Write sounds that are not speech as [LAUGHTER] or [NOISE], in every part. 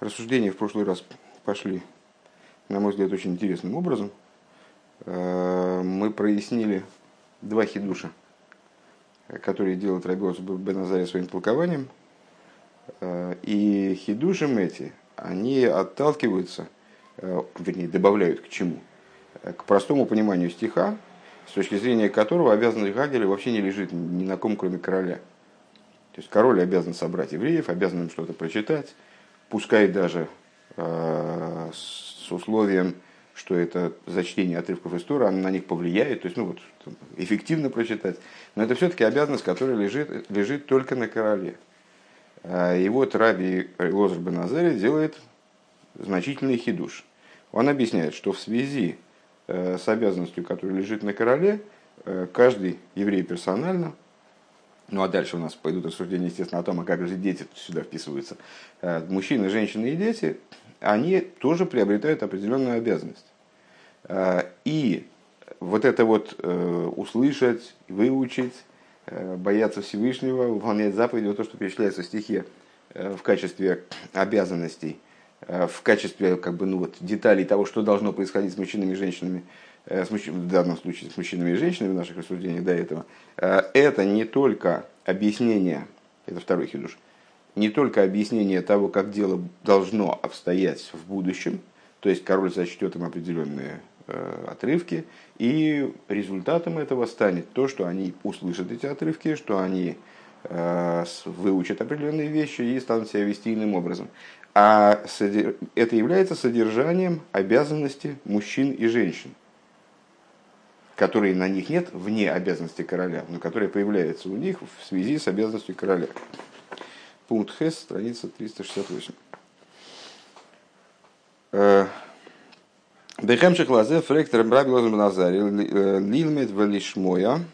Рассуждения в прошлый раз пошли, на мой взгляд, очень интересным образом. Э, мы прояснили два хидуша, которые делает Рабиос Беназаря своим толкованием. Э, и хидушем эти, они отталкиваются, э, вернее, добавляют к чему? К простому пониманию стиха, с точки зрения которого обязанность Гагеля вообще не лежит ни на ком, кроме короля. То есть король обязан собрать евреев, обязан им что-то прочитать, пускай даже э, с условием, что это зачтение отрывков истории, оно на них повлияет, то есть ну, вот, эффективно прочитать. Но это все-таки обязанность, которая лежит, лежит только на короле. А, и вот Раби Лозер Беназари делает значительный хидуш. Он объясняет, что в связи э, с обязанностью, которая лежит на короле, э, каждый еврей персонально – ну а дальше у нас пойдут рассуждения, естественно, о том, а как же дети сюда вписываются. Э, мужчины, женщины и дети, они тоже приобретают определенную обязанность. Э, и вот это вот э, услышать, выучить, бояться Всевышнего, выполнять заповеди, вот то, что перечисляется в стихе в качестве обязанностей, в качестве как бы, ну, вот, деталей того, что должно происходить с мужчинами и женщинами. В данном случае с мужчинами и женщинами в наших рассуждениях до этого, э, это не только объяснение, это второй хидуш, не только объяснение того, как дело должно обстоять в будущем, то есть король зачтет им определенные э, отрывки, и результатом этого станет то, что они услышат эти отрывки, что они выучат определенные вещи и станут себя вести иным образом. А это является содержанием обязанности мужчин и женщин которые на них нет вне обязанности короля, но которые появляются у них в связи с обязанностью короля. Пункт Хес, страница 368. Э, Бехемших лазе фректор браби лозем назари э, лилмет велишмоя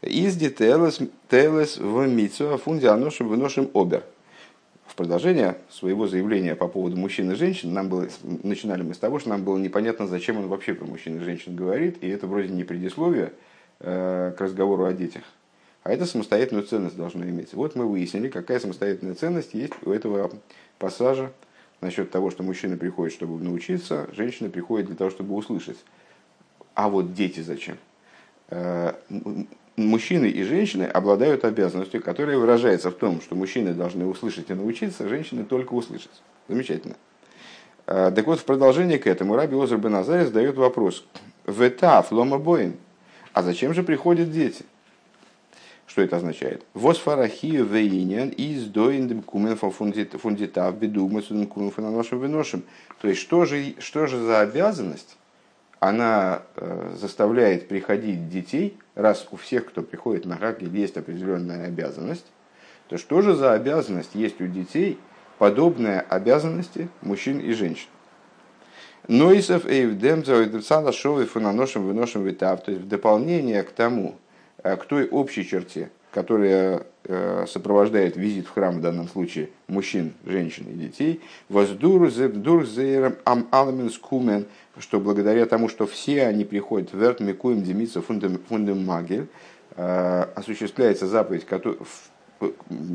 из детелес телес в мицу фунди аношим выношим обер в продолжение своего заявления по поводу мужчин и женщин, нам было, начинали мы с того, что нам было непонятно, зачем он вообще про мужчин и женщин говорит, и это вроде не предисловие э, к разговору о детях, а это самостоятельную ценность должно иметь. Вот мы выяснили, какая самостоятельная ценность есть у этого пассажа насчет того, что мужчины приходят, чтобы научиться, женщины приходят для того, чтобы услышать. А вот дети зачем? Мужчины и женщины обладают обязанностью, которая выражается в том, что мужчины должны услышать и научиться, женщины только услышать. Замечательно. А, так вот, в продолжение к этому Раби Озер Бен задает вопрос. Ветаф лома боин. А зачем же приходят дети? Что это означает? Восфарахию вейнян из доиндем кумен фундитав бедугма суден кумен фананошим выношим. То есть, что же, что же за обязанность она э, заставляет приходить детей, раз у всех, кто приходит на Хагель, есть определенная обязанность, то что же за обязанность есть у детей, подобная обязанности мужчин и женщин? Нойсов эйвдем шовы фунаношим выношим витав, то есть в дополнение к тому, э, к той общей черте, которая сопровождает визит в храм в данном случае мужчин, женщин и детей, ам аламенс кумен – что благодаря тому, что все они приходят в Верт Микуем Демица Фундем Магель, э, осуществляется заповедь,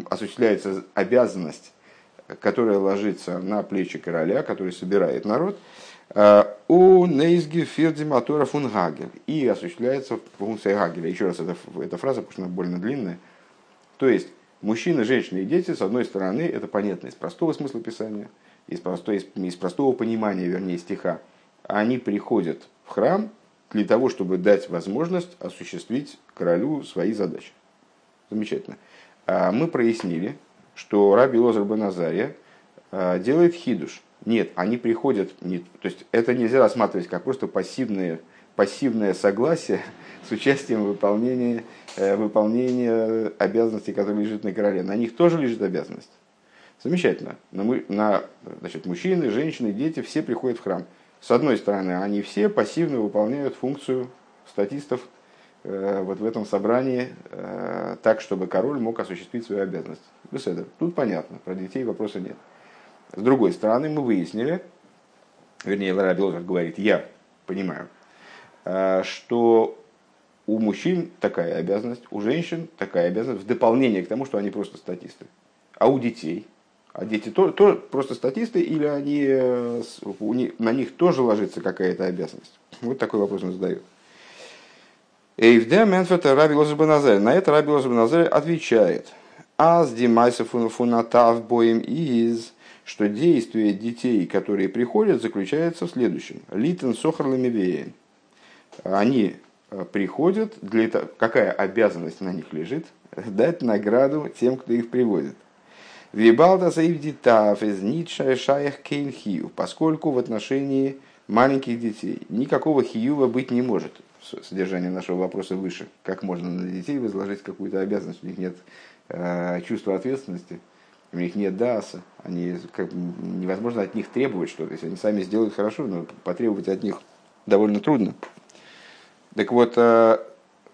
осуществляется обязанность, которая ложится на плечи короля, который собирает народ, э, у Нейзги Фирди Фунгагель. И осуществляется функция Гагеля. Еще раз, эта, эта фраза, потому что она больно длинная. То есть, мужчины, женщины и дети, с одной стороны, это понятно из простого смысла писания, из, простого, из, простого понимания, вернее, стиха, они приходят в храм для того, чтобы дать возможность осуществить королю свои задачи. Замечательно. А мы прояснили, что Раби Лозер Беназария а, делает хидуш. Нет, они приходят, не, то есть это нельзя рассматривать как просто пассивное, пассивное согласие [LAUGHS] с участием выполнения, э, выполнения обязанностей, которые лежат на короле. На них тоже лежит обязанность. Замечательно. Но мы, на, значит, мужчины, женщины, дети все приходят в храм. С одной стороны, они все пассивно выполняют функцию статистов э, вот в этом собрании э, так, чтобы король мог осуществить свою обязанность. Беседа. Тут понятно, про детей вопроса нет. С другой стороны, мы выяснили, вернее, Лара Белозер говорит, я понимаю, э, что у мужчин такая обязанность, у женщин такая обязанность в дополнение к тому, что они просто статисты. А у детей? А дети то, то просто статисты или они, у них, на них тоже ложится какая-то обязанность? Вот такой вопрос он задает. Эйвде Раби Лозабаназарь. На это Раби Лозабаназарь отвечает. Аз димайса фунатав боем из что действие детей, которые приходят, заключается в следующем. Литен сохар ламивеен. Они э, приходят, для того, какая обязанность на них лежит? [LAUGHS] Дать награду тем, кто их приводит. Вибалда заивдитав из Ницше шаях кейнхию, поскольку в отношении маленьких детей никакого хиюва быть не может содержание нашего вопроса выше. Как можно на детей возложить какую-то обязанность? У них нет э, чувства ответственности, у них нет даса, они, как, невозможно от них требовать что-то. Если они сами сделают хорошо, но потребовать от них довольно трудно. Так вот, э,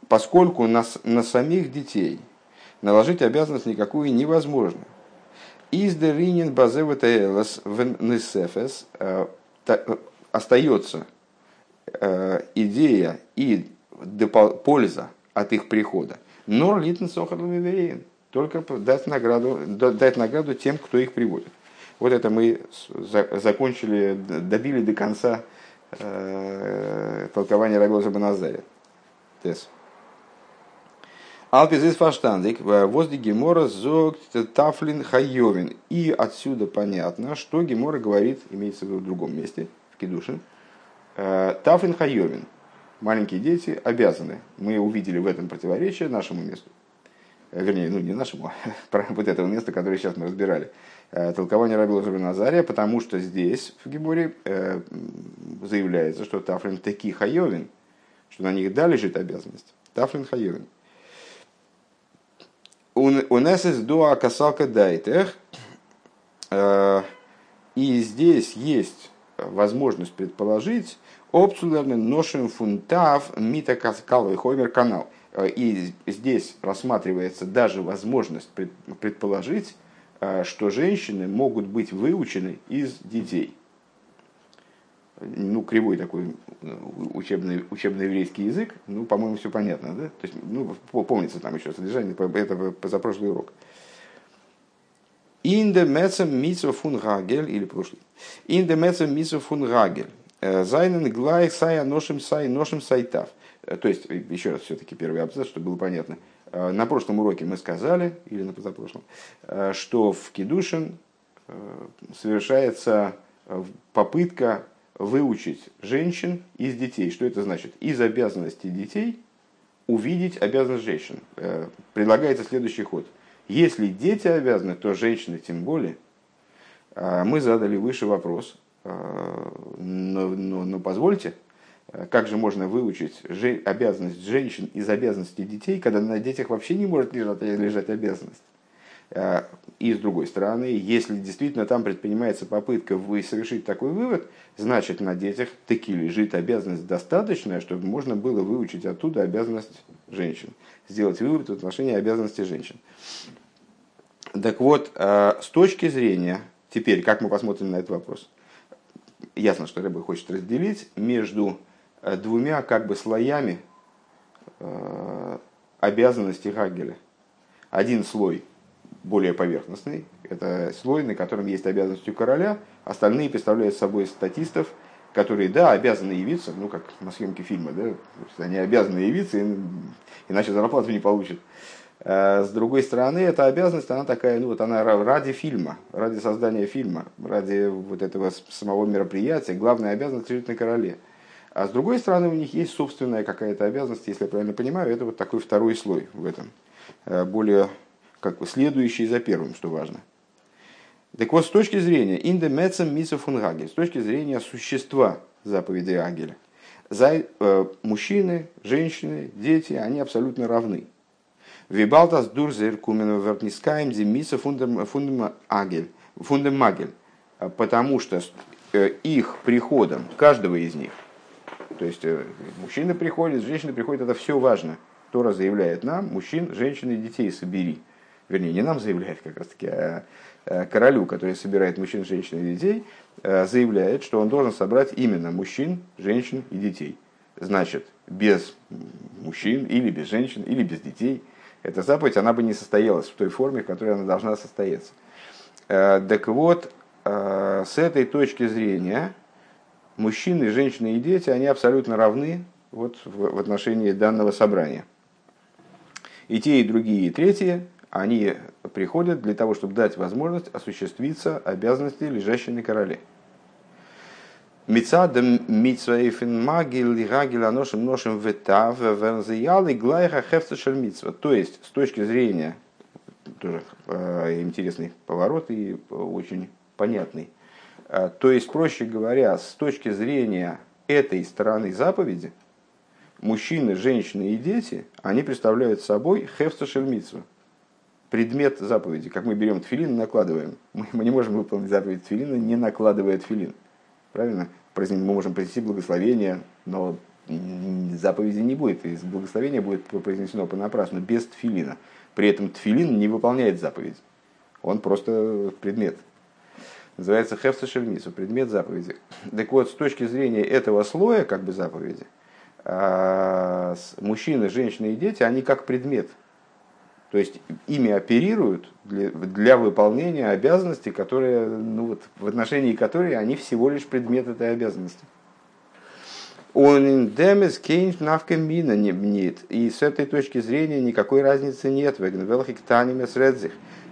поскольку на, на самих детей наложить обязанность никакую невозможно, из деринин базеватаэлас в несефес э, остается Э, идея и польза от их прихода. Нор литн только дать награду, дать награду тем, кто их приводит. Вот это мы закончили, добили до конца э, толкования Рагоза Баназаря. Тес. Алпис из фаштандик, возле Гемора зог тафлин хайовин. И отсюда понятно, что Гемора говорит, имеется в виду в другом месте, в Кедушин, Э, Тафин Хайовин. Маленькие дети обязаны. Мы увидели в этом противоречие нашему месту. Э, вернее, ну не нашему, [LAUGHS] а вот этого места, которое сейчас мы разбирали. Э, толкование Раби Лазаба Назария, потому что здесь, в Гиборе, заявляется, что Тафлин таки Хайовин, что на них да лежит обязанность. Тафлин Хайовин. У нас есть дуа касалка дайтех. И здесь есть возможность предположить, опцулерный ношим фунтав митакаскалый хомер канал. Э, и здесь рассматривается даже возможность предположить, э, что женщины могут быть выучены из детей. Ну, кривой такой э, учебный, учебный еврейский язык, ну, по-моему, все понятно, да? То есть, ну, помнится там еще содержание, это позапрошлый урок. Инде мецем митсва фун гагель, или прошлый. Инде мецем митсва фун гагель. Э, Зайнен глай сая ношим сай ношим сайтав. Э, то есть, еще раз все-таки первый абзац, чтобы было понятно. Э, на прошлом уроке мы сказали, или на позапрошлом, что в Кедушин совершается попытка выучить женщин из детей. Что это значит? Из обязанностей детей увидеть обязанность женщин. Предлагается следующий ход – если дети обязаны, то женщины тем более. Мы задали выше вопрос, но, но, но позвольте, как же можно выучить обязанность женщин из обязанностей детей, когда на детях вообще не может лежать, лежать обязанность? И с другой стороны, если действительно там предпринимается попытка вы совершить такой вывод, значит на детях таки лежит обязанность достаточная, чтобы можно было выучить оттуда обязанность женщин. Сделать вывод в отношении обязанности женщин. Так вот, э, с точки зрения, теперь, как мы посмотрим на этот вопрос, ясно, что Рэбе хочет разделить между э, двумя как бы слоями э, обязанностей Хагеля. Один слой более поверхностный, это слой, на котором есть обязанности у короля, остальные представляют собой статистов, которые, да, обязаны явиться, ну, как на съемке фильма, да, они обязаны явиться, иначе зарплату не получат. Э, с другой стороны, эта обязанность, она такая, ну вот она ради фильма, ради создания фильма, ради вот этого самого мероприятия, главная обязанность лежит на короле. А с другой стороны, у них есть собственная какая-то обязанность, если я правильно понимаю, это вот такой второй слой в этом, э, более как бы следующий за первым, что важно. Так вот, с точки зрения индемецем миса фунгагель, с точки зрения существа заповедей Агеля, за, э, мужчины, женщины, дети, они абсолютно равны. Вибалтас дурзер кумену вертнискаем зимиса фундам агель, фундам магель. Потому что э, их приходом, каждого из них, то есть э, мужчина приходит, женщина приходит, это все важно. Тора заявляет нам, мужчин, женщин и детей собери. Вернее, не нам заявляет как раз таки, а э, королю, который собирает мужчин, женщин и детей, заявляет, что он должен собрать именно мужчин, женщин и детей. Значит, без мужчин или без женщин или без детей – эта заповедь, она бы не состоялась в той форме, в которой она должна состояться. Так вот, с этой точки зрения мужчины, женщины и дети, они абсолютно равны вот в отношении данного собрания. И те, и другие, и третьи, они приходят для того, чтобы дать возможность осуществиться обязанности, лежащей на короле. Мицадам митсваэйфен магил и гагил аношим ношим. То есть, с точки зрения, тоже э, интересный поворот и очень понятный. Э, то есть, проще говоря, с точки зрения этой стороны заповеди, мужчины, женщины и дети, они представляют собой хефца шельмитсва, предмет заповеди. Как мы берем тфилин и накладываем. Мы, мы не можем выполнить заповедь тфилина, не накладывая тфилин. Правильно? Мы можем произнести благословение, но заповеди не будет. И благословение будет произнесено понапрасну, без тфилина. При этом тфилин не выполняет заповедь. Он просто предмет. Называется хефса шельмису, предмет заповеди. Так вот, с точки зрения этого слоя как бы заповеди – а, мужчины, женщины и дети, они как предмет. То есть ими оперируют для, для выполнения обязанностей, которые, ну вот, в отношении которой они всего лишь предмет этой обязанности. Он демес кейнш навка мина нет. И с этой точки зрения никакой разницы нет.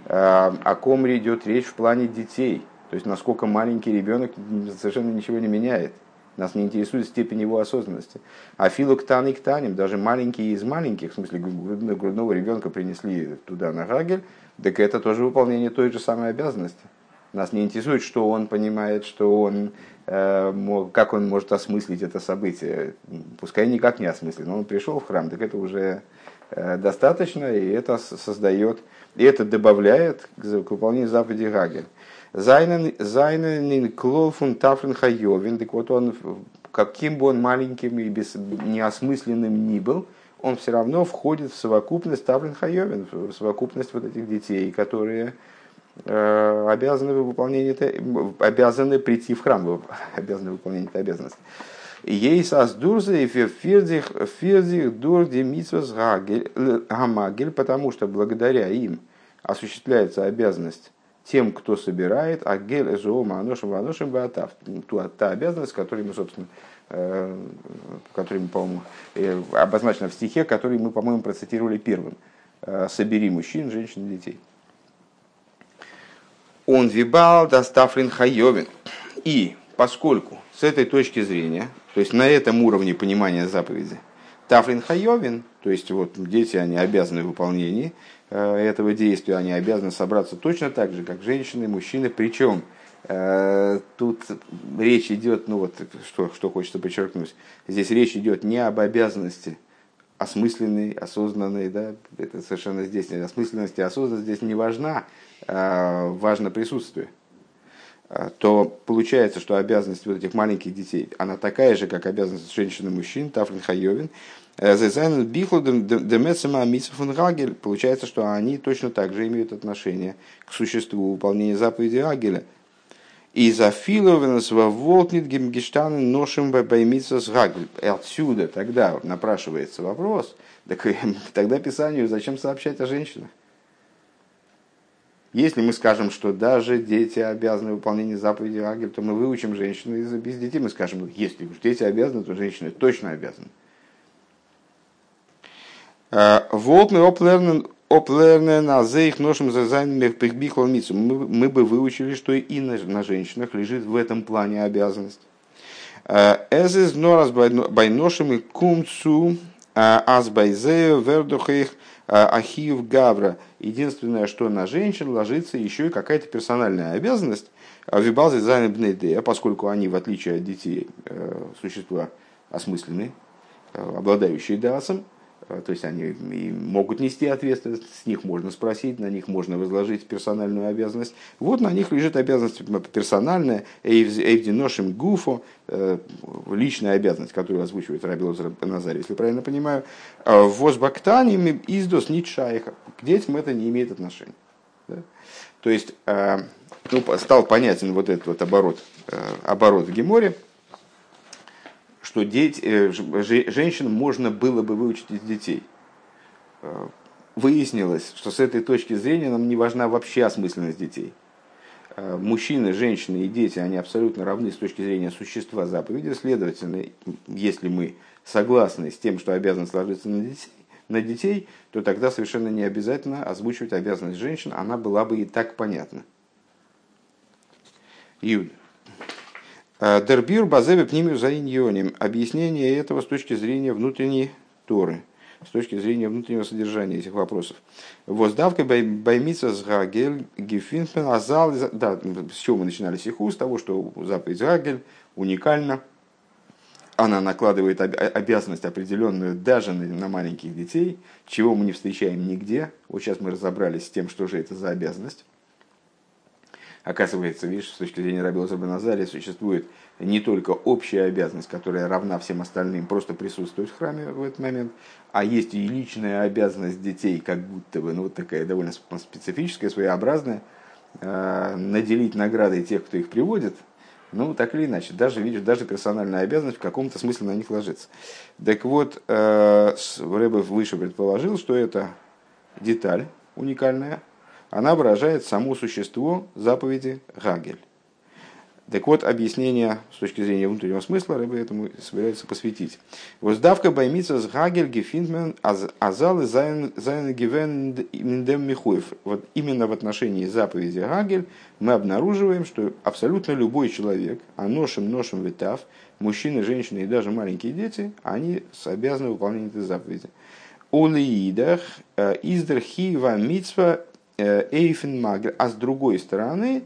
А, о ком идет речь в плане детей. То есть насколько маленький ребенок совершенно ничего не меняет. Нас не интересует степень его осознанности. А филук тан ктаним, даже маленькие из маленьких, в смысле грудного ребенка принесли туда на Гагель, так это тоже выполнение той же самой обязанности. Нас не интересует, что он понимает, что он, э, как он может осмыслить это событие. Пускай никак не осмыслит, но он пришел в храм, так это уже э, достаточно, и это создает, и это добавляет к выполнению заповеди Гагель. Зайнен клофун тафлен хайовин. Так вот он, каким бы он маленьким и без, неосмысленным ни был, он все равно входит в совокупность тафлен хайовин, в совокупность вот этих детей, которые э, обязаны выполнение обязаны прийти в храм, [LAUGHS] обязаны выполнять эту обязанность. Ей сас дурзе и фирдих фирдих дур демитсвас гамагель, потому что благодаря им осуществляется обязанность тем, кто собирает, а гель эзома аношим аношим баатав. Та обязанность, которую мы, собственно, э, которую мы, по-моему, э, обозначена в стихе, который мы, по-моему, процитировали первым. Э, Собери мужчин, женщин, детей. Он вибал доставлен хайовин. И поскольку с этой точки зрения, то есть на этом уровне понимания заповеди, Тафлин Хайовин, то есть вот дети, они обязаны в выполнении, этого действия, они обязаны собраться точно так же, как женщины, мужчины. Причем э, тут речь идет, ну вот что, что хочется подчеркнуть, здесь речь идет не об обязанности осмысленной, осознанной, да, это совершенно здесь осмысленность и осознанность здесь не важна, а важно присутствие то получается, что обязанность вот этих маленьких детей, она такая же, как обязанность женщин и мужчин, Тафлин Хайовин, Зайзайн Бихлудем Демецема Рагель. Получается, что они точно так же имеют отношение к существу выполнения заповеди Агеля. И за Филовенс во Волтнит Гемгештан ношим Баймитсас Рагель. Отсюда тогда напрашивается вопрос, так, [LAUGHS] тогда Писанию зачем сообщать о женщинах? Если мы скажем, что даже дети обязаны выполнению заповеди Агель, то мы выучим женщину из без детей. Мы скажем, если уж дети обязаны, то женщины точно обязаны. Мы оплернен оплернен а за их ношим за зайными прибихло Мы бы выучили, что и на, на женщинах лежит в этом плане обязанность. Эз из норас байношим и кумцу азбайзею вердухих ахиев гавра. Единственное, что на женщин ложится еще и какая-то персональная обязанность. Вибалзы зайнбнедея, поскольку они, в отличие от детей, э, существа осмысленные, э, обладающие дасом, то есть они могут нести ответственность, с них можно спросить, на них можно возложить персональную обязанность. Вот на них лежит обязанность персональная, эйвдиношим гуфо, э, личная обязанность, которую озвучивает Раби Назар, если правильно понимаю. А Возбактаниями издос нитшайха. К детям это не имеет отношения. Да? То есть э, ну, стал понятен вот этот вот оборот, оборот в Геморе, что дети, э, женщин можно было бы выучить из детей. Э, выяснилось, что с этой точки зрения нам не важна вообще осмысленность детей. э, мужчины, женщины и дети, они абсолютно равны с точки зрения существа заповеди. Следовательно, если мы согласны с тем, что обязанность ложится на детей, на детей, то тогда совершенно не обязательно озвучивать обязанность женщин, она была бы и так понятна. Юд. Э, Дербир базеве пнимю за иньоним. Объяснение этого с точки зрения внутренней Торы, с точки зрения внутреннего содержания этих вопросов. Воздавка баймица с Гагель, Гефинфен, Азал, да, с чего мы начинали сиху, с того, что заповедь Гагель уникальна, она накладывает обязанность определенную даже на маленьких детей, чего мы не встречаем нигде. Вот сейчас мы разобрались с тем, что же это за обязанность. Оказывается, видишь, с точки зрения Раби Назария существует не только общая обязанность, которая равна всем остальным, просто присутствовать в храме в этот момент, а есть и личная обязанность детей, как будто бы, ну вот такая довольно специфическая, своеобразная, э, наделить наградой тех, кто их приводит, ну, так или иначе, даже, видишь, даже персональная обязанность в каком-то смысле на них ложится. Так вот, э, Рэбе выше предположил, что это деталь уникальная, она выражает само существо заповеди Гагель. Так вот, объяснение с точки зрения внутреннего смысла Рэбе этому собирается посвятить. Воздавка баймица с Гагель гефиндмен азал и зайн гивен индем михуев. Вот именно в отношении заповеди Гагель мы обнаруживаем, что абсолютно любой человек, а ношим ношим витав, мужчины, женщины и даже маленькие дети, они обязаны выполнять этой заповеди. Улиидах э, издер Э, Эйфен Магер. А с другой стороны,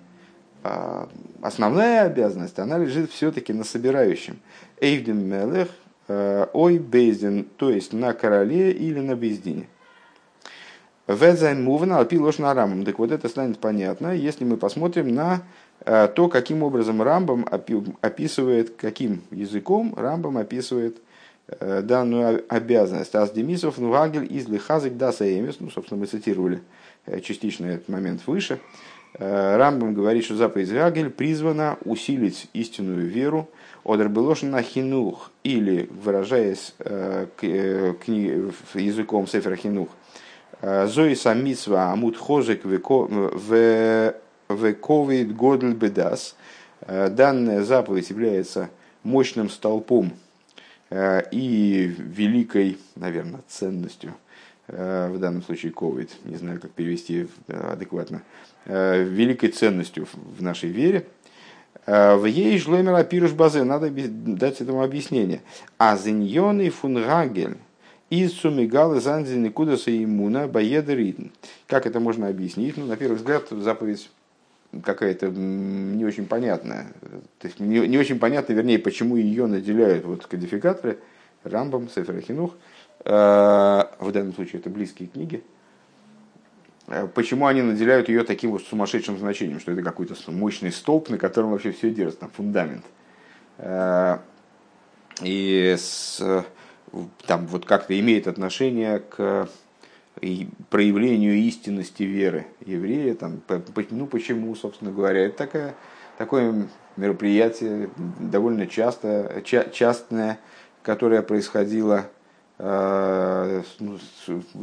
а, основная обязанность, она лежит все-таки на собирающем. Эйвден Мелех, э, ой Бейздин, то есть на короле или на Бездине. Ведзайн Мувен Алпи на Рамбам. Так вот это станет понятно, если мы посмотрим на э, то, каким образом Рамбам описывает, каким языком Рамбам описывает данную обязанность. Аз Демисов Нуагель из Лихазик Даса ну, собственно, мы цитировали частично этот момент выше. Э, Рамбам говорит, что заповедь Гагель призвана усилить истинную веру, Одер на хинух, или, выражаясь э, языком Сефера Хинух, Зои самитсва амут хозек вековит годль бедас. Данная заповедь является мощным столпом и великой, наверное, ценностью Э, в данном случае ковид, не знаю, как перевести адекватно, э, великой ценностью в нашей вере. Э, в ей жлемер апируш базе, надо дать этому объяснение. А зиньоны фунгагель из сумигалы занзины кудаса иммуна баедеритн. Как это можно объяснить? Ну, на первый взгляд, заповедь какая-то не очень понятная. То есть не, не очень понятно, вернее, почему ее наделяют вот кодификаторы Рамбам, Сеферахинух. Хинух Э, в данном случае это близкие книги, э, почему они наделяют ее таким вот сумасшедшим значением, что это какой-то мощный столб, на котором вообще все держится, там фундамент. Э, и с, там вот как-то имеет отношение к проявлению истинности веры еврея. Там, ну почему, собственно говоря, это такая, такое мероприятие довольно часто, ча, частное, которое происходило Э,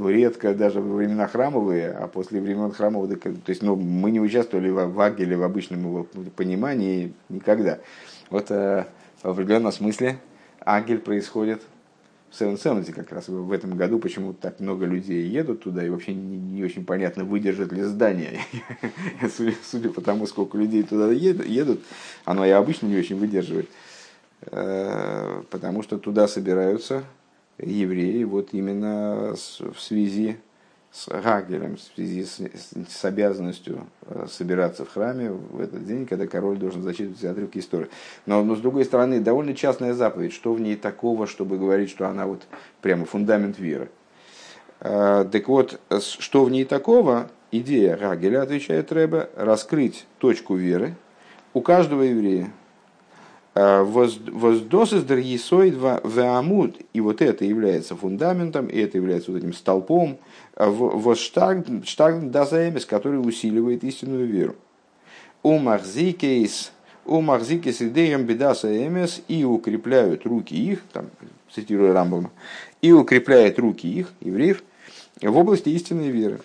редко даже во времена храмовые, а после времен храмовых, то есть ну, мы не участвовали в Агеле в обычном его понимании никогда. Вот э, в определенном смысле Агель происходит в Севен Севенте как раз в этом году, почему так много людей едут туда, и вообще не, не очень понятно, выдержит ли здание. [LAUGHS] судя, судя по тому, сколько людей туда едут, оно и обычно не очень выдерживает. Э, потому что туда собираются евреи вот именно в связи с Гагелем, в связи с, с обязанностью э, собираться в храме в этот день, когда король должен зачитывать отрывки истории. Но, но с другой стороны, довольно частная заповедь. Что в ней такого, чтобы говорить, что она вот прямо фундамент веры? Э, так вот, что в ней такого? Идея Гагеля, отвечает Рэбе, раскрыть точку веры у каждого еврея, Э, воздосыс дарьесоид веамут, и вот это является фундаментом, и это является вот этим столпом, э, воштагн дазаэмис, который усиливает истинную веру. У махзикейс, у махзикейс идеям бедаса эмес, и укрепляют руки их, там, цитирую Рамбама, и укрепляет руки их, евреев, в области истинной веры.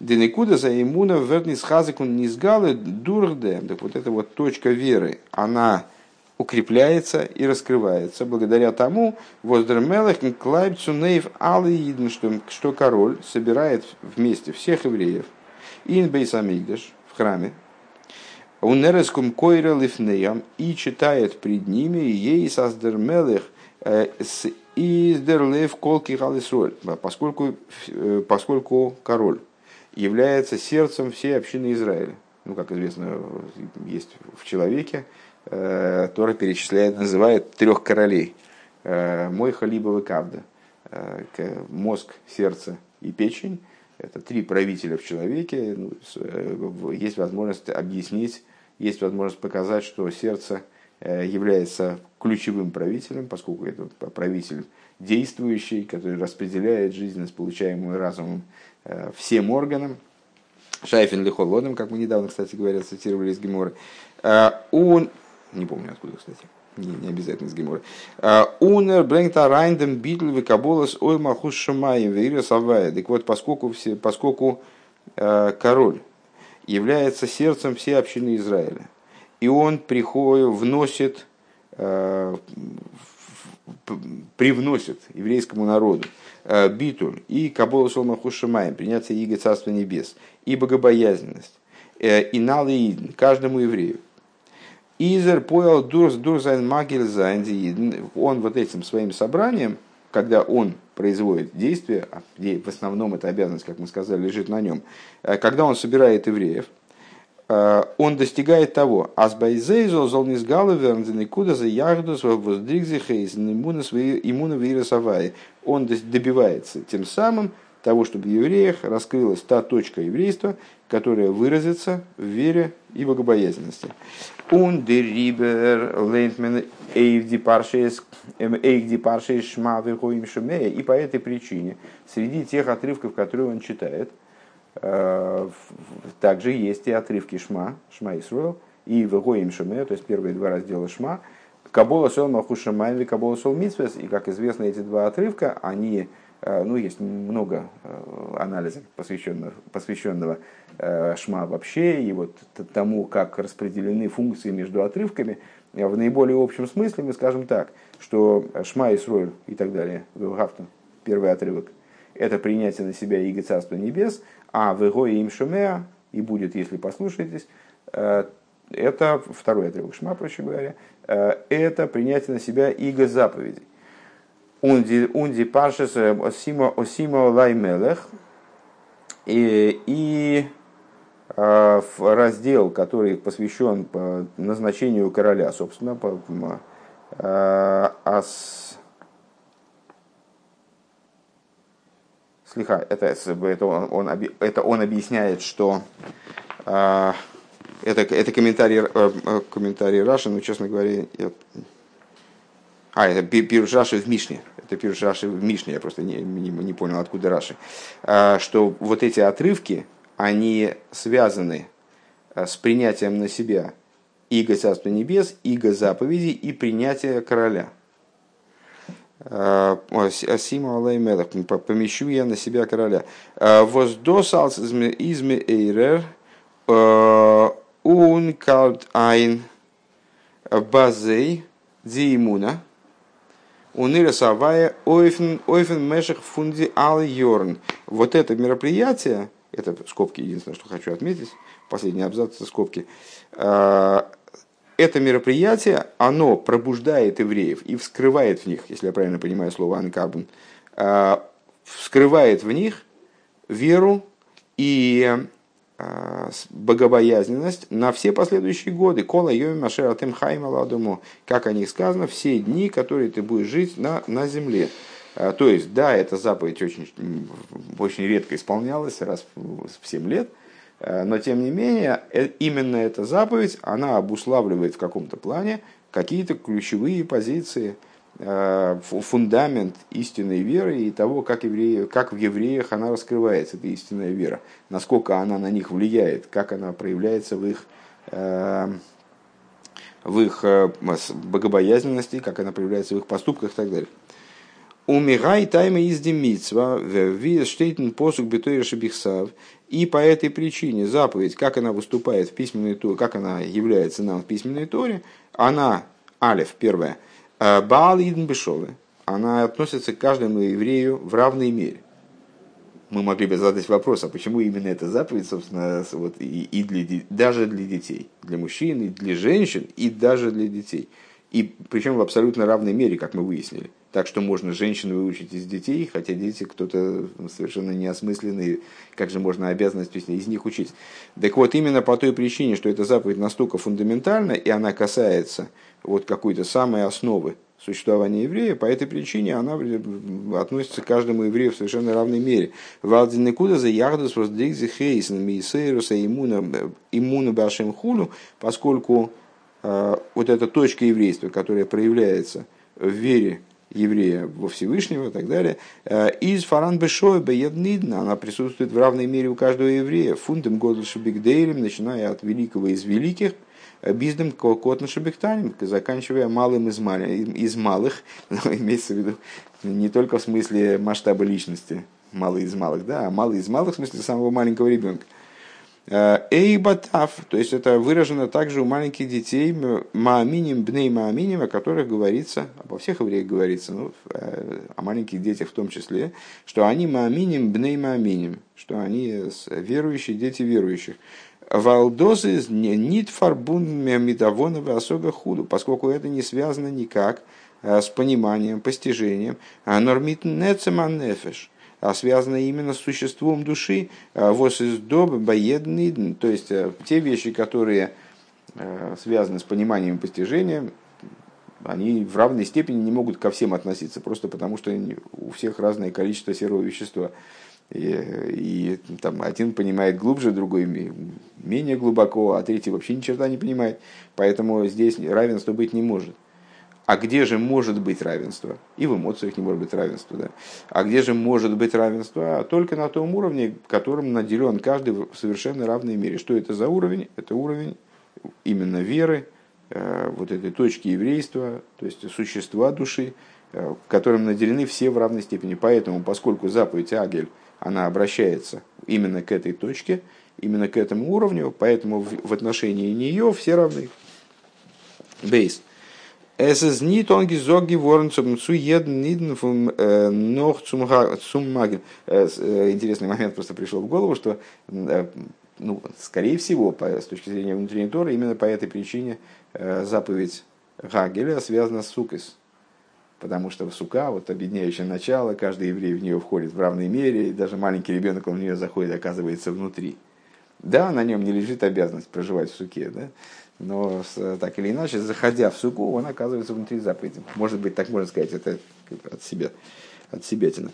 Денекуда за иммуна вернис хазикун низгалы дурде. Так вот эта вот точка веры, она укрепляется и раскрывается. Благодаря тому, алиидн, что, король собирает вместе всех евреев, ин бейсамигдаш, в храме, унерескум койра лифнеям, и читает пред ними ей создермелых э, с издерлев колки галисроль, поскольку, э, поскольку король является сердцем всей общины Израиля. Ну, как известно, есть в человеке Тора перечисляет, называет трех королей. Э, Мой халибовый кавда. Э, мозг, сердце и печень. Это три правителя в человеке. Ну, есть возможность объяснить, есть возможность показать, что сердце является ключевым правителем, поскольку это правитель действующий, который распределяет жизненность, получаемую разумом, всем органам. Шайфин Лихолодом, как мы недавно, кстати говоря, цитировали из Гемора. Он не помню откуда, кстати. Не, не обязательно из Гемора. А, Унер брэнгта райндем битл векаболас ой махус шамаем вейра савая. Так вот, поскольку, все, поскольку э, король является сердцем всей общины Израиля, и он приходит, вносит, э, привносит еврейскому народу э, битуль и кабола солмаху шамаем, принятие Иго Царства Небес, и богобоязненность, и налиидн каждому еврею. Изер поел дурс дурзайн магель Он вот этим своим собранием, когда он производит действие, а в основном эта обязанность, как мы сказали, лежит на нем, э, когда он собирает евреев, э, он достигает того, азбайзейзо золнис галаверн куда за яхдус воздригзихейс иммуна вирусовая. Он добивается тем самым того, чтобы в евреях раскрылась та точка еврейства, которая выразится в вере и богобоязненности. Und der Рибер lehnt man. И по этой причине среди тех отрывков, которые он читает, э, также есть и отрывки шма, шма Исруэл, и вихоим шумея, то есть первые два раздела шма, Кабола Сол Махушамайн и Кабола Сол Митсвес. И, как известно, эти два отрывка, они ну, есть много э, анализа, посвященного, посвященного э, шма вообще, и вот тому, как распределены функции между отрывками. В наиболее общем смысле мы скажем так, что шма и сроль и так далее, Вевгафтон, первый отрывок, это принятие на себя Иго Царства Небес, а в Его им Шумеа, и будет, если послушаетесь, это второй отрывок Шма, проще говоря, это принятие на себя Иго заповедей. Унди, унди паршес э, осимо, осимо лаймелех. И, и э, раздел, который посвящен по назначению короля, собственно, по, э, ас, слегка, это, это, он, он, это он объясняет, что э, это, это комментарий, э, комментарий Раши, но, честно говоря, я, а, это Пируш Раши в Мишне. Это пишет Раши в Мишне, я просто не, не, не понял, откуда Раши, а, что вот эти отрывки, они связаны а, с принятием на себя иго Царства Небес, иго заповедей и принятия короля. А, Сима Алеймелах, помещу я на себя короля. Воздосалс изме эйрер, ункалт айн базей диимуна, Уныра Савая Ойфен, Мешах Фунди Ал Йорн. Вот это мероприятие, это скобки, единственное, что хочу отметить, последний абзац скобки. А, это мероприятие, оно пробуждает евреев и вскрывает в них, если я правильно понимаю слово анкабун, а, вскрывает в них веру и богобоязненность на все последующие годы. Кола йоми машер атем хайм аладуму. Как о них сказано, все дни, которые ты будешь жить на, на земле. А, то есть, да, эта заповедь очень, очень редко исполнялась, раз в 7 лет, а, но тем не менее, э, именно эта заповедь, она обуславливает в каком-то плане какие-то ключевые позиции – фундамент истинной веры и того, как, евреи, как в евреях она раскрывается, эта истинная вера, насколько она на них влияет, как она проявляется в их, э, в их э, богобоязненности, как она проявляется в их поступках и так далее. Умигай тайма из демитсва, штейтен посук бетойрша бихсав. И по этой причине заповедь, как она выступает в письменной торе, как она является нам в письменной торе, она, алиф, первая, Баал Идн Бешовы, она относится к каждому еврею в равной мере. Мы могли бы задать вопрос, а почему именно эта заповедь, собственно, вот, и, и для, даже для детей, для мужчин, и для женщин, и даже для детей. И причем в абсолютно равной мере, как мы выяснили так что можно женщин выучить из детей, хотя дети кто-то совершенно неосмысленный, как же можно обязанность из них учить. Так вот, именно по той причине, что эта заповедь настолько фундаментальна, и она касается вот какой-то самой основы существования еврея, по этой причине она относится к каждому еврею в совершенно равной мере. Валдин куда за яхдус воздейзи хейсен мейсейруса иммуна башем хуну, поскольку э, вот эта точка еврейства, которая проявляется в вере еврея во Всевышнего и так далее. Э, из фаран бееднидна, она присутствует в равной мере у каждого еврея. Фундам годлша бигдейлем, начиная от великого из великих, биздем котна шабиктанем, заканчивая малым из, мал, из малых, [LAUGHS] имеется в виду не только в смысле масштаба личности, малый из малых, да, а малый из малых в смысле самого маленького ребенка. Э, Эйбатав, то есть это выражено также у маленьких детей, мааминим, бней мааминим, о которых говорится, обо всех евреях говорится, ну, э, о маленьких детях в том числе, что они мааминим, бней мааминим, что они верующие, дети верующих. Валдозы нит фарбун мидавонова особо худу, поскольку это не связано никак э, с пониманием, постижением. А нормит нецеман а связано именно с существом души, а, вос из доб, боедный, то есть э, те вещи, которые э, связаны с пониманием и постижением, они в равной степени не могут ко всем относиться, просто потому что у всех разное количество серого вещества. И, и там один понимает глубже, другой менее глубоко, а третий вообще ни черта не понимает. Поэтому здесь равенства быть не может. А где же может быть равенство? И в эмоциях не может быть равенства. Да? А где же может быть равенство? А только на том уровне, которым наделен каждый в совершенно равной мере. Что это за уровень? Это уровень именно веры, э, вот этой точки еврейства, то есть существа души, э, которым наделены все в равной степени. Поэтому, поскольку заповедь Агель, она обращается именно к этой точке, именно к этому уровню, поэтому в отношении нее все равны. Бейс. Es ist nicht. Э, э, интересный момент просто пришел в голову, что э, ну, скорее всего, по, с точки зрения внутренней Торы, именно по этой причине заповедь Гагеля связана с Сукис. Потому что сука, вот объединяющее начало, каждый еврей в нее входит в равной мере, и даже маленький ребенок, он в нее заходит, оказывается внутри. Да, на нем не лежит обязанность проживать в суке, да? но так или иначе, заходя в суку, он оказывается внутри заповеди. Может быть, так можно сказать, это от себя, от себятина.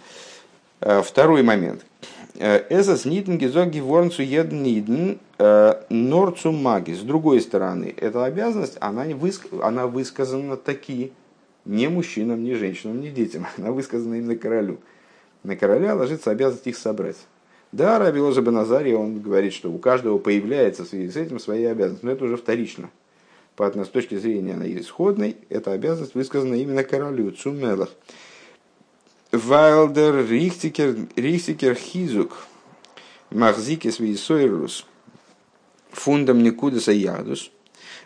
Э, второй момент. Эсас нитн гизоги ворнцу еднидн э, норцу маги. С другой стороны, эта обязанность, она, выск... она высказана таки не мужчинам, не женщинам, не детям. [LAUGHS] Она высказана именно королю. На короля ложится обязанность их собрать. Да, Раби Лоза Беназария, он говорит, что у каждого появляется в связи с этим свои обязанности, но это уже вторично. Поэтому с точки зрения она исходной, эта обязанность высказана именно королю Цумелах. Вайлдер Рихтикер Хизук Махзикис Висойрус фундам Никудаса Ядус,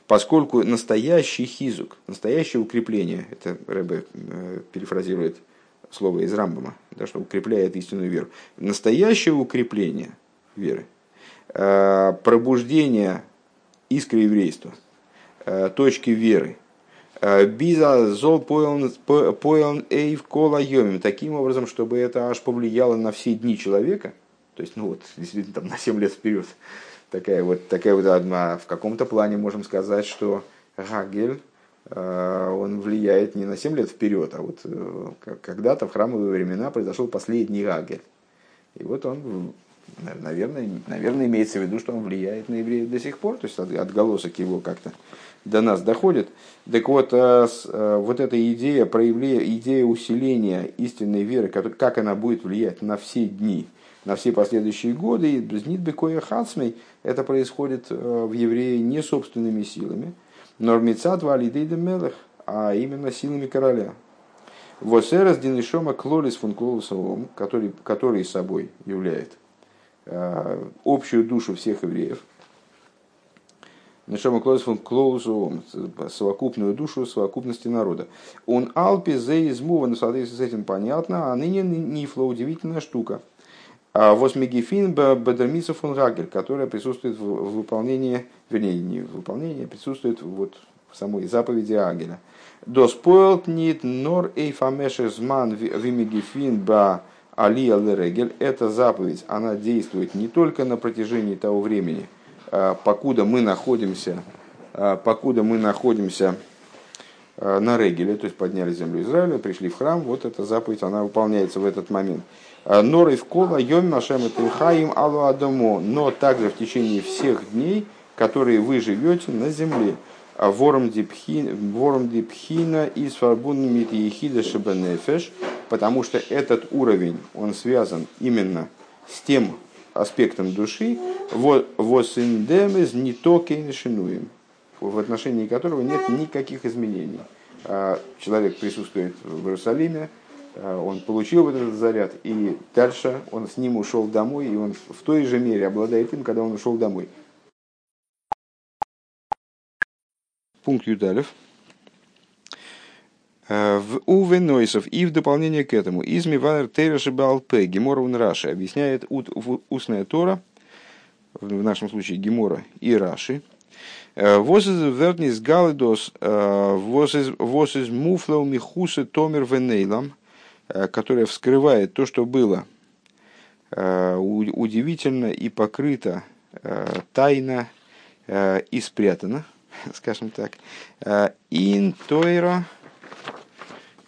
поскольку настоящий хизук, настоящее укрепление, это Рэбе э, перефразирует слово из Рамбама, да, что укрепляет истинную веру. Настоящее укрепление веры, э, пробуждение искры еврейства, э, точки веры, Биза зол поел эйв кола йомим. Таким образом, чтобы это аж повлияло на все дни человека. То есть, ну вот, действительно, там на 7 лет вперед. Такая вот, такая вот одна, в каком-то плане можем сказать, что Гагель, Э, он влияет не на 7 лет вперед, а вот э, когда-то в храмовые времена произошел последний Агель. И вот он, наверное, наверное, имеется в виду, что он влияет на евреев до сих пор, то есть отголосок его как-то до нас доходит. Так вот, э, вот эта идея проявления, идея усиления истинной веры, как она будет влиять на все дни, на все последующие годы, и без Нитбекоя Хацмей, это происходит в евреи не собственными силами, Нормицат валидейда мелех, а именно силами короля. Восерас Динишома Клолис фун Клолусовым, который, который собой является общую душу всех евреев. Нешома Клолис фун Клолусовым, совокупную душу совокупности народа. Он Алпи зе измува, в соответствии с этим понятно, а ныне Нифла удивительная штука. Восмегефин Бадермиса фон Гагель, которая присутствует в выполнении, вернее, не в выполнении, присутствует вот в самой заповеди Агеля. Доспойлт нит нор эйфамешезман вимегефин ба алия лерегель. Эта заповедь, она действует не только на протяжении того времени, а, покуда мы находимся, а, покуда мы находимся а, на Регеле, то есть подняли землю Израиля, пришли в храм, вот эта заповедь, она выполняется в этот момент. Норы в кола йом нашем хаим алу адамо, но также в течение всех дней, которые вы живете на земле. Вором дипхина и сварбунными ехида шабанефеш, потому что этот уровень, он связан именно с тем аспектом души, восиндемез не то шинуем, в отношении которого нет никаких изменений. А человек присутствует в Иерусалиме, а он получил вот этот заряд, и дальше он с ним ушел домой, и он в той же мере обладает им, когда он ушел домой. Пункт Юдалев. Э, в Уве Нойсов и в дополнение к этому изми вайер тереши балпе Гемора Раши объясняет устная Тора, в нашем случае Гемора и Раши. Э, воз из вертнис галидос, э, воз из муфлау михусы томер венейлам, которая вскрывает то, что было удивительно и покрыто, тайно и спрятано. [LAUGHS] скажем так. Э, ин Тойра,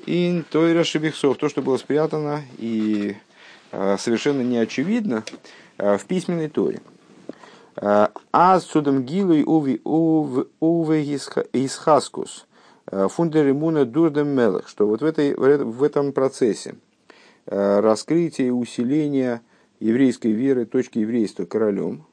ин Тойра Шебихсов, то, что было спрятано и э, совершенно не очевидно э, в письменной Торе. А судом гилой уви исхаскус фундеримуна дурдем мелах, что вот в, этой, в этом процессе раскрытия и усиления еврейской веры, точки еврейства королем,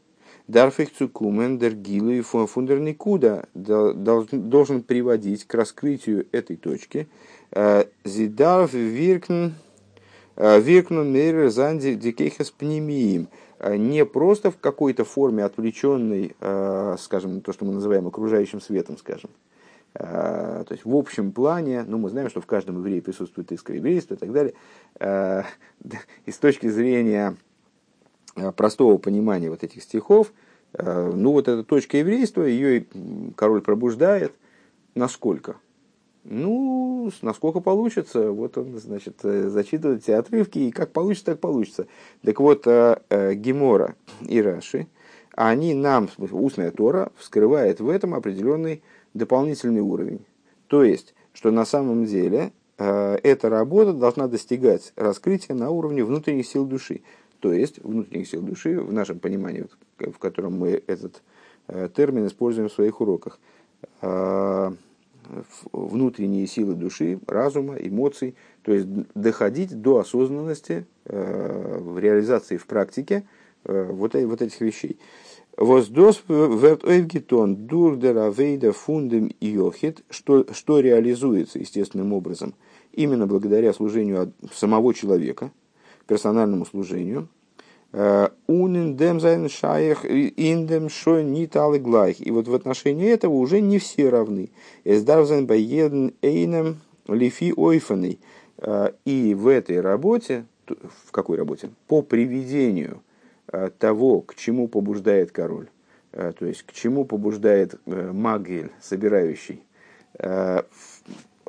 Дарфих цукумен дергилы фундер никуда должен приводить к раскрытию этой точки. Э, Зидарф виркн э, виркну мер занди дикейхас пнемиим. Э, не просто в какой-то форме отвлеченной, скажем, то, что мы называем окружающим светом, скажем, то есть в общем плане, ну мы знаем, что в каждом еврее присутствует искра еврейства и так далее, [LAUGHS] и с точки зрения Э, простого понимания вот этих стихов, э, ну вот эта точка еврейства, ее король пробуждает. Насколько? Ну, насколько получится. Вот он, значит, э, зачитывает эти отрывки, и как получится, так получится. Так вот, Гемора и Раши, они нам, устная Тора, вскрывает в этом определенный дополнительный уровень. То есть, что на самом деле эта работа должна достигать раскрытия на уровне внутренних сил души то есть внутренних сил души, в нашем понимании, в котором мы этот э, термин используем в своих уроках. Внутренние силы души, разума, эмоций, то есть доходить до осознанности э, в реализации в практике э, вот, вот этих вещей. Воздос верт ойвгитон вейда фундем йохит, что, что реализуется естественным образом именно благодаря служению самого человека – персональному служению. Э, Униндем зайн шаях индем шо нит глайх. И вот в отношении этого уже не все равны. Эздарвзен баедн эйнем лифи ойфаный. Э, и в этой работе, в какой работе? По приведению э, того, к чему побуждает король, то есть к чему побуждает магель, собирающий,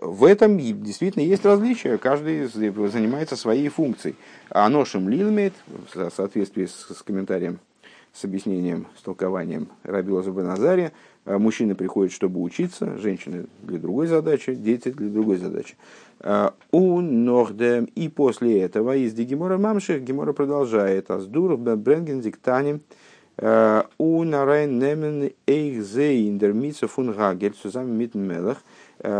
в этом действительно есть различия, каждый занимается своей функцией. А ношем лилмейт, в соответствии с, с комментарием, с объяснением, с толкованием Рабила Забаназария, э, мужчины приходят, чтобы учиться, женщины для другой задачи, дети для другой задачи. Э, у Нордем и после этого из Дигимора Мамших Гемора продолжает. Аздур Бренген Диктани э, у Нарайн Немен Эйхзе Индермица фун Гагель Сузам Митмелах –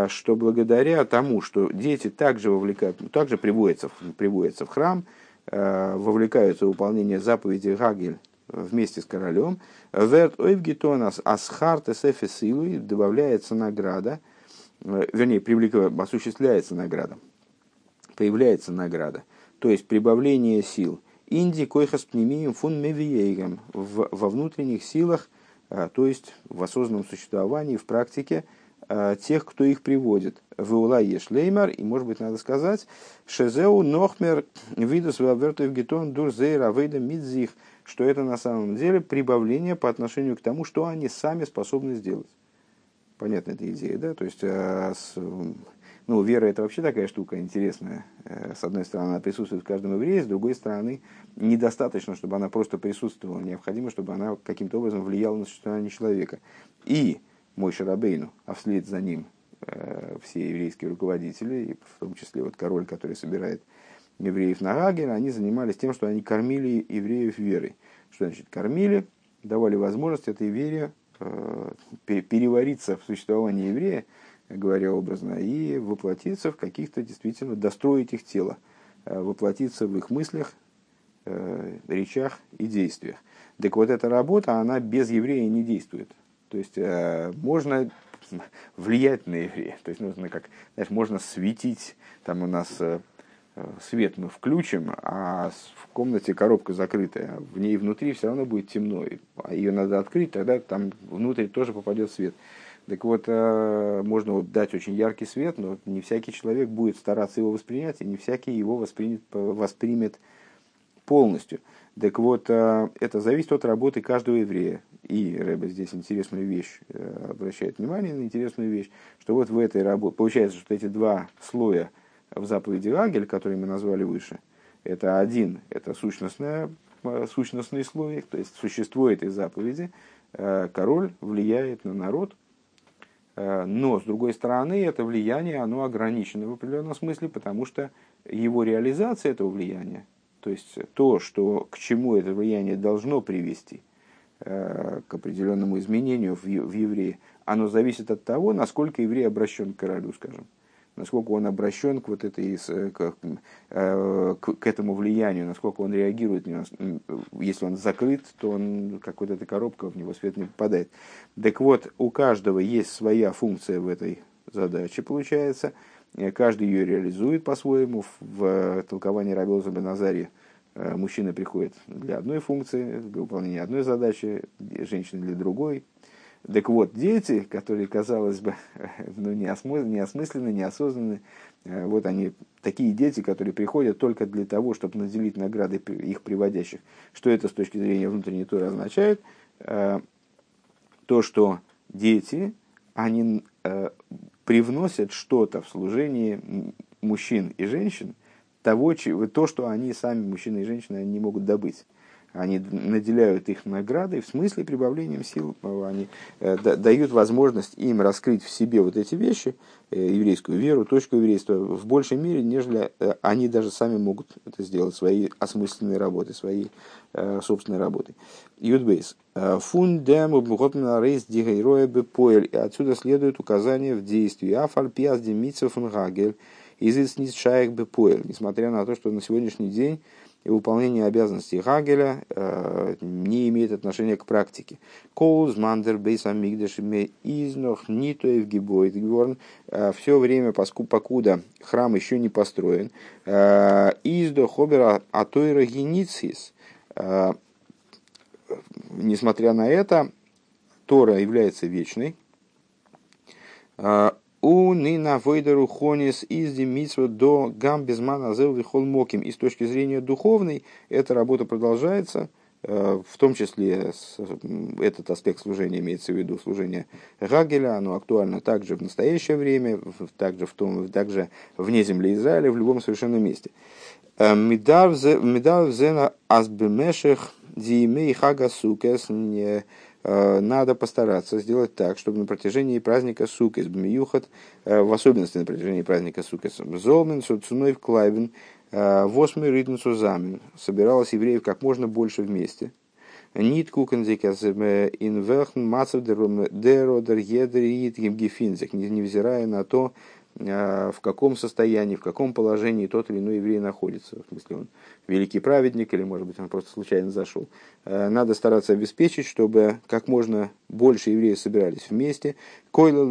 что благодаря тому, что дети также, вовлекают, также приводятся, приводятся в храм, э, вовлекаются в выполнение заповеди Гагель вместе с королем, Верт Ойвгитонас Асхарта Сефесилуи добавляется награда, э, вернее, осуществляется награда. появляется награда. То есть прибавление сил. Инди койхас пнемием фун мевиейгам во внутренних силах, то есть в осознанном существовании, в практике тех, кто их приводит. Веула ешлеймар, и может быть надо сказать, шезеу нохмер видус вавертов гетон дурзей равейда мидзих, что это на самом деле прибавление по отношению к тому, что они сами способны сделать. Понятна эта идея, да? То есть, а, ну, вера это вообще такая штука интересная. Э, с одной стороны, она присутствует в каждом еврее, с другой стороны, недостаточно, чтобы она просто присутствовала. Необходимо, чтобы она каким-то образом влияла на существование человека. И мой Шарабейну, а вслед за ним э, все еврейские руководители, в том числе вот король, который собирает евреев на Гагер, они занимались тем, что они кормили евреев верой. Что значит кормили? Давали возможность этой вере э, перевариться в существование еврея, говоря образно, и воплотиться в каких-то действительно, достроить их тело, э, воплотиться в их мыслях, речах и действиях. Так вот эта работа, она без еврея не действует. То есть э, можно влиять на еврея. То есть нужно как, знаешь, можно светить, там у нас свет мы включим, а в комнате коробка закрытая, в ней внутри все равно будет темно, а ее надо открыть, тогда там внутрь тоже попадет свет. Так вот, э, можно вот дать очень яркий свет, но не всякий человек будет стараться его воспринять, и не всякий его воспримет, воспримет полностью. Так вот, э, это зависит от работы каждого еврея. И Рэбе здесь интересную вещь э, обращает внимание на интересную вещь, что вот в этой работе, получается, что эти два слоя в заповеди Агель, которые мы назвали выше, это один, это сущностная, сущностный слой, то есть существо этой заповеди, король влияет на народ – Э, но, с другой стороны, это влияние, оно ограничено в определенном смысле, потому что его реализация этого влияния, то есть то, что, к чему это влияние должно привести, э, к определенному изменению в еврее, оно зависит от того, насколько еврей обращен к королю, скажем насколько он обращен к, вот этой, э, к, э, к, к этому влиянию, насколько он реагирует. Если он закрыт, то он, как вот эта коробка, в него свет не попадает. Так вот, у каждого есть своя функция в этой задаче, получается. Каждый ее реализует по-своему. В толковании Рабелза Беназари э, мужчина приходит для одной функции, для выполнения одной задачи, женщина для другой, так вот, дети, которые, казалось бы, [LAUGHS] ну, неосмысленны, неосознанны, э, вот они, такие дети, которые приходят только для того, чтобы наделить награды их приводящих. Что это с точки зрения внутренней туры означает? Э, то, что дети, они э, привносят что-то в служении мужчин и женщин, того, то, что они сами, мужчины и женщины, не могут добыть они наделяют их наградой, в смысле прибавлением сил, они э, дают возможность им раскрыть в себе вот эти вещи, э, еврейскую веру, точку еврейства, в большей мере, нежели э, они даже сами могут это сделать, свои осмысленные работы, свои собственные работы. Юдбейс. Фундем рейс дигайроя бепоэль. Отсюда следует указание в действии. Афальпиас демитсов фунгагель. Изыц шаек бепоэль. Несмотря на то, что на сегодняшний день и выполнение обязанностей Хагеля э, не имеет отношения к практике. Коуз, Мандер, Бейс, Амигдаш, Изнох, Нитоев, Гибойт, Гворн. Э, Все время, покуда храм еще не построен. Э, Издо, Хобера, Атойра, Геницис. Э, несмотря на это, Тора является вечной. У нина войдеру хонис из демитсва до гам безмана моким. И с точки зрения духовной, эта работа продолжается, э, в том числе этот аспект служения имеется в виду служение Гагеля, оно актуально также в настоящее время, также, в том, также вне земли Израиля, в любом совершенно месте. Э, Медав зена азбемешех диимей хага сукес Э, надо постараться сделать так, чтобы на протяжении праздника Сукес Бмиюхат, э, в особенности на протяжении праздника Сукес, Золмен, Суцуной в Клайвен, э, Восьмый Ритн Сузамен, собиралось евреев как можно больше вместе. Нит кукензикас инверхн мацев деродер едер гефинзик, невзирая на то, в каком состоянии, в каком положении тот или иной еврей находится. В смысле, он великий праведник или, может быть, он просто случайно зашел. А, надо стараться обеспечить, чтобы как можно больше евреев собирались вместе. Койла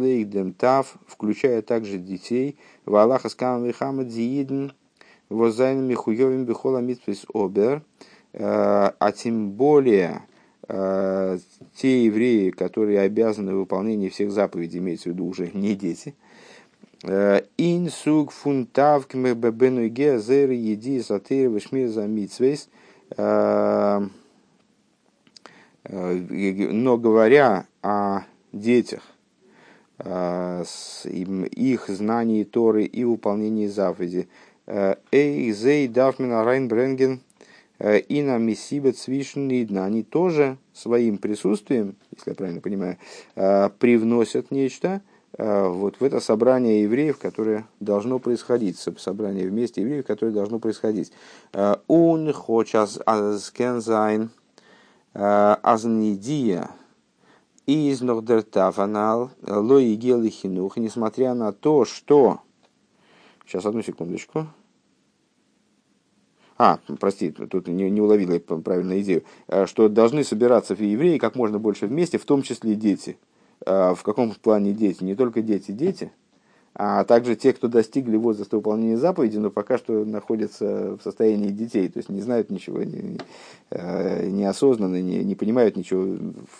тав, включая также детей. Валаха скам вихама дзиидн возайн михуевим бихола митвис обер, а тем более те евреи, которые обязаны выполнению всех заповедей, имеется в виду уже не дети, Инсуг фунтав кмебебену гезер еди сатыр вишмир за митсвейс. Но говоря о детях, их знании Торы и выполнении заповеди, Эй, зей дарфмина райнбренген и на миссибет свишнидна. Они тоже своим присутствием, если я правильно понимаю, привносят нечто, Э, вот в это собрание евреев, которое должно происходить, собрание вместе евреев, которое должно происходить. Он хочет азкензайн азнидия из нохдертафанал лои гелы хинух, несмотря на то, что... Сейчас, одну секундочку. А, прости, тут не, не уловила правильную идею. Э, что должны собираться евреи как можно больше вместе, в том числе дети – Э, в каком плане дети? Не только дети-дети, а также те, кто достигли возраста выполнения заповеди, но пока что находятся в состоянии детей, то есть не знают ничего, не, э, неосознанно, не, не понимают ничего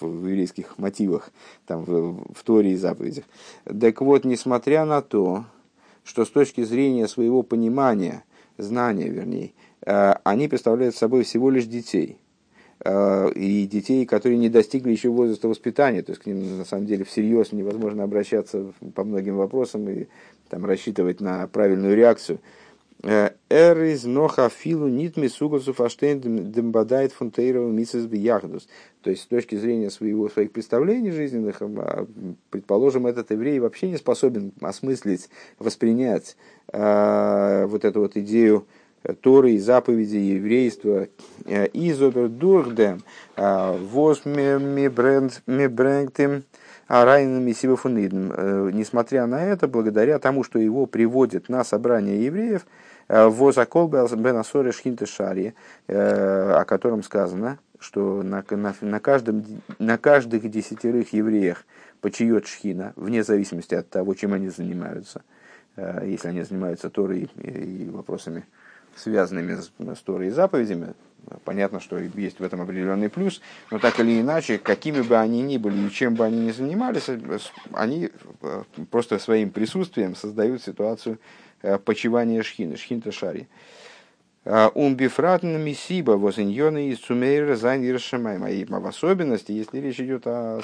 в еврейских мотивах, там, в, в Торе и заповедях. Так вот, несмотря на то, что с точки зрения своего понимания, знания, вернее, э, они представляют собой всего лишь детей – Э, и детей, которые не достигли еще возраста воспитания, то есть к ним на самом деле всерьез невозможно обращаться по многим вопросам и там, рассчитывать на правильную реакцию. Эр из ноха филу нит мисугасу фаштейн дембадает фунтейрова миссис яхдус. То есть с точки зрения своего, своих представлений жизненных, а, предположим, этот еврей вообще не способен осмыслить, воспринять э, вот эту вот идею Торы и заповеди еврейства. Э, Изобер дурхдем э, воз ми брэнгтем арайнами сибафунидом. Э, несмотря на это, благодаря тому, что его приводят на собрание евреев, Возакол бен Асоре Шхинте Шари, о котором сказано, что на, на, на, каждом, на каждых десятерых евреях почиет шхина, вне зависимости от того, чем они занимаются, если они занимаются Торой и, и вопросами связанными с, Торой и заповедями. Понятно, что есть в этом определенный плюс, но так или иначе, какими бы они ни были и чем бы они ни занимались, они э, просто своим присутствием создают ситуацию э, почивания шхины, шхинта шари. Умбифратн мисиба возиньоны и сумейра. И в особенности, если речь идет о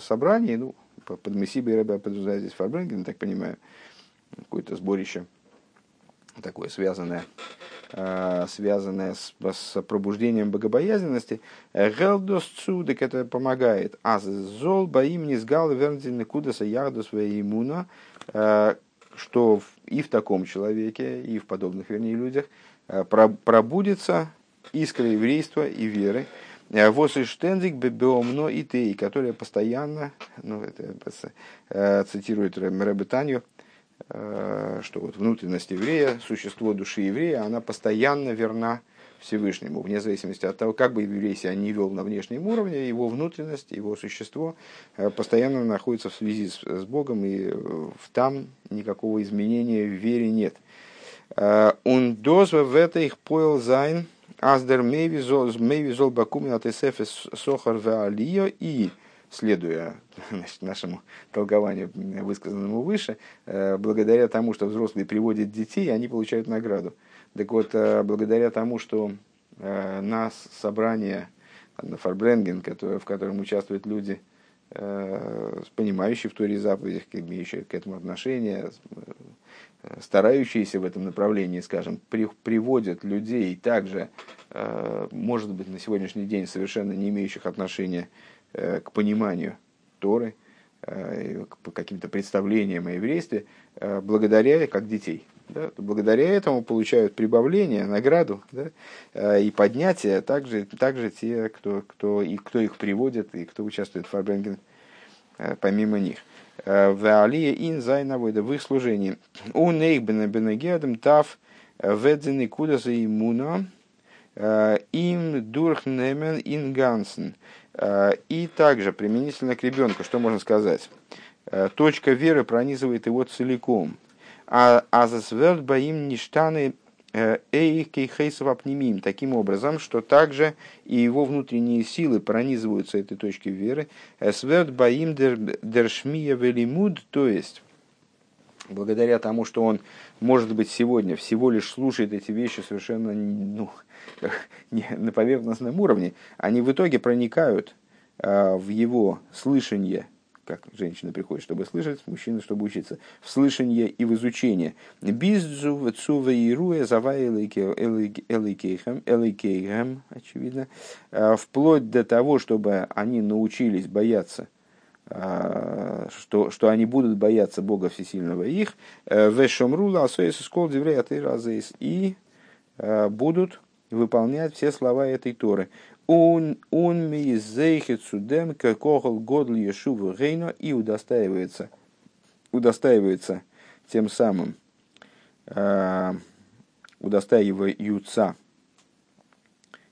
собрании, ну, под мисибой рыба подразумевает здесь Фарбренген, так понимаю, какое-то сборище такое связанное Э, связанная с, с пробуждением богобоязненности, Гелдос цудек это помогает. А зол боим не сгал вернзин кудаса ярду своей иммуна, э, что и в таком человеке, и в подобных, вернее, людях э, пробудется искра еврейства и веры, штензик бебеомно и ты, которая постоянно, ну, это цитирует Рэбе Э, что вот внутренность еврея, существо души еврея, она постоянно верна Всевышнему, вне зависимости от того, как бы еврей себя не вел на внешнем уровне, его внутренность, его существо э, постоянно находится в связи с, Богом, и в там никакого изменения в вере нет. Он дозва в это их поел зайн, аздер мейвизол бакумин от сохар в и следуя [LAUGHS] значит, нашему толкованию, высказанному выше, э, благодаря тому, что взрослые приводят детей, они получают награду. Так вот, э, благодаря тому, что э, нас собрание на Фарбренген, в котором участвуют люди, понимающие в Торе заповедях, имеющие к этому отношение, старающиеся в этом направлении, скажем, при, приводят людей также, может быть, на сегодняшний день совершенно не имеющих отношения к пониманию Торы, э, к каким-то представлениям о еврействе, э, благодаря, как детей. Да, благодаря этому получают прибавление, награду да, и поднятие также, также те, кто, кто, и кто их приводит и кто участвует в Фарбенген помимо них. В Алия ин зайнавойда в их служении. У нейхбена бенегедам тав ведзены кудаса имуна им дурхнемен ин гансен. Э, и также применительно к ребенку, что можно сказать? Э, точка веры пронизывает его целиком. А азасверт боим ништаны Эйкейхейсовапнемим, таким образом, что также и его внутренние силы пронизываются этой точкой веры. Сверд баим дершмия велимуд, то есть благодаря тому, что он, может быть, сегодня всего лишь слушает эти вещи совершенно ну, [LAUGHS] не, на поверхностном уровне, они в итоге проникают э, в его слышание как женщина приходит, чтобы слышать, мужчина, чтобы учиться, в слышание и в изучение. Беззу цува ируя зава элейкейхам, очевидно, а, вплоть до того, чтобы они научились бояться что, что они будут бояться Бога Всесильного. Их, э, вешомрула асоэс скол и а, будут выполнять все слова этой Торы. Он судем кохол годл гейно и удостаивается, удостаивается тем самым, э, удостаиваются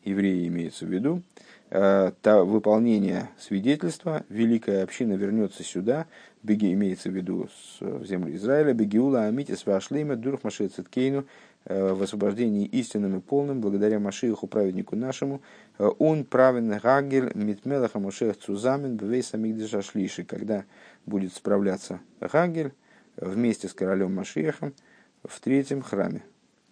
евреи имеется в виду, э, та, выполнение свидетельства, великая община вернется сюда, беги имеется в виду с, в землю Израиля, бегиула амитис вашлима дурх машецеткейну, Э, в освобождении истинным и полным, благодаря Машииху, праведнику нашему, э, он праведный Гагель Митмелаха Мушех Цузамен Бвейса Мигдеша Шлиши, когда будет справляться Гагель вместе с королем Машиехом в третьем храме.